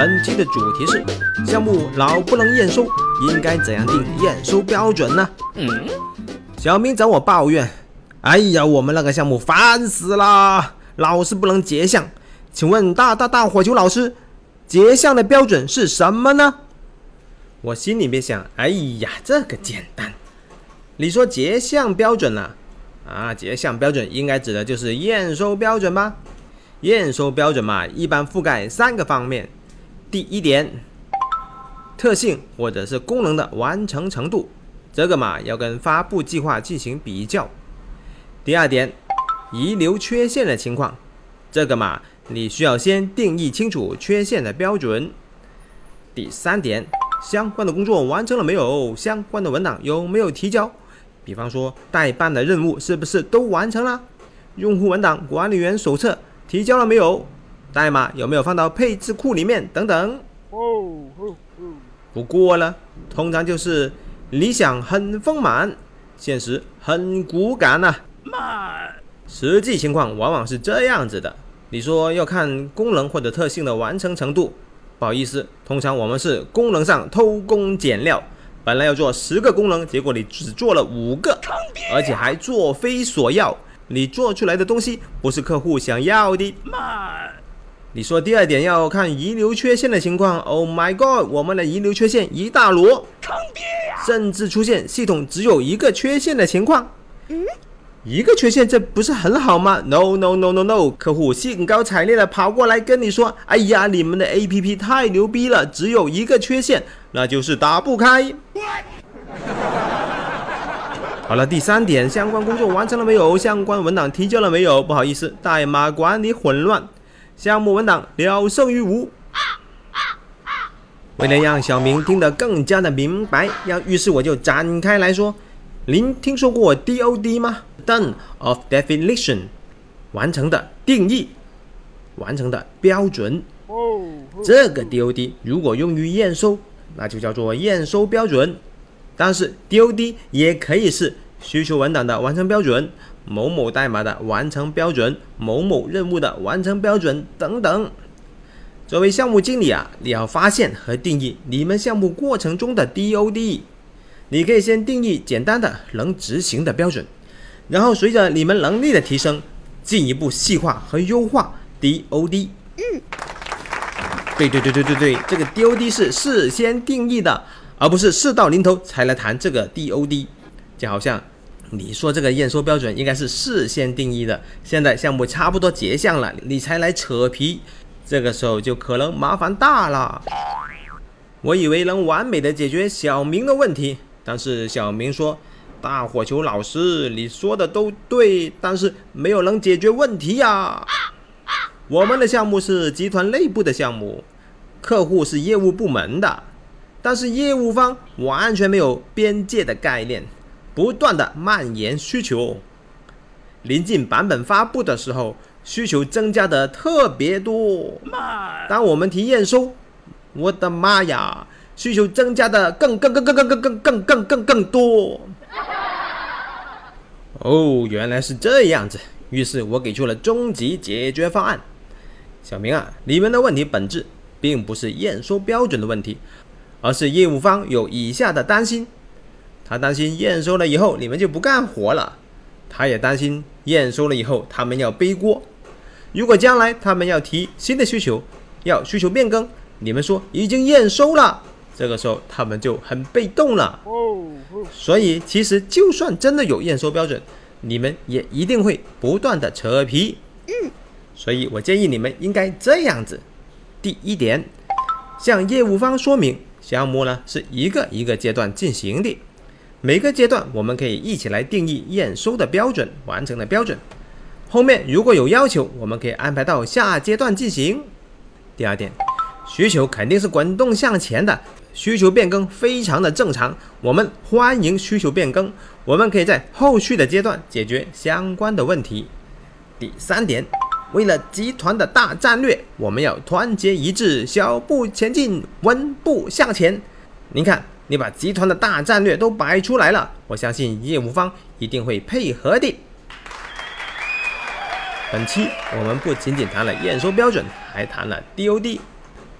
本期的主题是项目老不能验收，应该怎样定验收标准呢？嗯，小明找我抱怨，哎呀，我们那个项目烦死了，老是不能结项。请问大大大火球老师，结项的标准是什么呢？我心里面想，哎呀，这个简单。你说结项标准呢？啊，结项标准应该指的就是验收标准吧？验收标准嘛，一般覆盖三个方面。第一点，特性或者是功能的完成程度，这个嘛要跟发布计划进行比较。第二点，遗留缺陷的情况，这个嘛你需要先定义清楚缺陷的标准。第三点，相关的工作完成了没有？相关的文档有没有提交？比方说代办的任务是不是都完成了？用户文档管理员手册。提交了没有？代码有没有放到配置库里面？等等。不过呢，通常就是理想很丰满，现实很骨感呐。慢。实际情况往往是这样子的。你说要看功能或者特性的完成程度，不好意思，通常我们是功能上偷工减料，本来要做十个功能，结果你只做了五个，而且还作非所要。你做出来的东西不是客户想要的。慢。你说第二点要看遗留缺陷的情况。Oh my god，我们的遗留缺陷一大摞，坑爹呀！甚至出现系统只有一个缺陷的情况。嗯，一个缺陷这不是很好吗？No no no no no，客户兴高采烈的跑过来跟你说：“哎呀，你们的 APP 太牛逼了，只有一个缺陷，那就是打不开。”好了，第三点，相关工作完成了没有？相关文档提交了没有？不好意思，代码管理混乱，项目文档聊胜于无。为了让小明听得更加的明白，要于是我就展开来说。您听说过 DOD 吗？Done of definition，完成的定义，完成的标准。这个 DOD 如果用于验收，那就叫做验收标准。但是 DOD 也可以是需求文档的完成标准、某某代码的完成标准、某某任务的完成标准等等。作为项目经理啊，你要发现和定义你们项目过程中的 DOD。你可以先定义简单的能执行的标准，然后随着你们能力的提升，进一步细化和优化 DOD。嗯，对对对对对对，这个 DOD 是事先定义的。而不是事到临头才来谈这个 DOD，就好像你说这个验收标准应该是事先定义的，现在项目差不多结项了，你才来扯皮，这个时候就可能麻烦大了。我以为能完美的解决小明的问题，但是小明说：“大火球老师，你说的都对，但是没有能解决问题呀。我们的项目是集团内部的项目，客户是业务部门的。”但是业务方完全没有边界的概念，不断的蔓延需求。临近版本发布的时候，需求增加的特别多。当我们提验收，我的妈呀，需求增加的更更更更更更更更更更更多。哦，原来是这样子。于是我给出了终极解决方案。小明啊，你们的问题本质并不是验收标准的问题。而是业务方有以下的担心：他担心验收了以后你们就不干活了；他也担心验收了以后他们要背锅。如果将来他们要提新的需求，要需求变更，你们说已经验收了，这个时候他们就很被动了。所以其实就算真的有验收标准，你们也一定会不断的扯皮。嗯，所以我建议你们应该这样子：第一点，向业务方说明。项目呢是一个一个阶段进行的，每个阶段我们可以一起来定义验收的标准、完成的标准。后面如果有要求，我们可以安排到下阶段进行。第二点，需求肯定是滚动向前的，需求变更非常的正常，我们欢迎需求变更，我们可以在后续的阶段解决相关的问题。第三点。为了集团的大战略，我们要团结一致，小步前进，稳步向前。您看，你把集团的大战略都摆出来了，我相信业务方一定会配合的。本期我们不仅仅谈了验收标准，还谈了 DOD。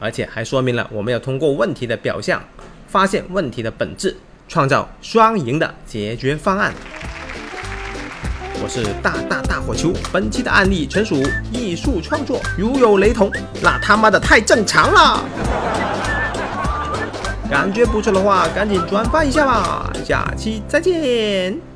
而且还说明了我们要通过问题的表象，发现问题的本质，创造双赢的解决方案。我是大大大火球，本期的案例纯属艺术创作，如有雷同，那他妈的太正常了。感觉不错的话，赶紧转发一下吧，下期再见。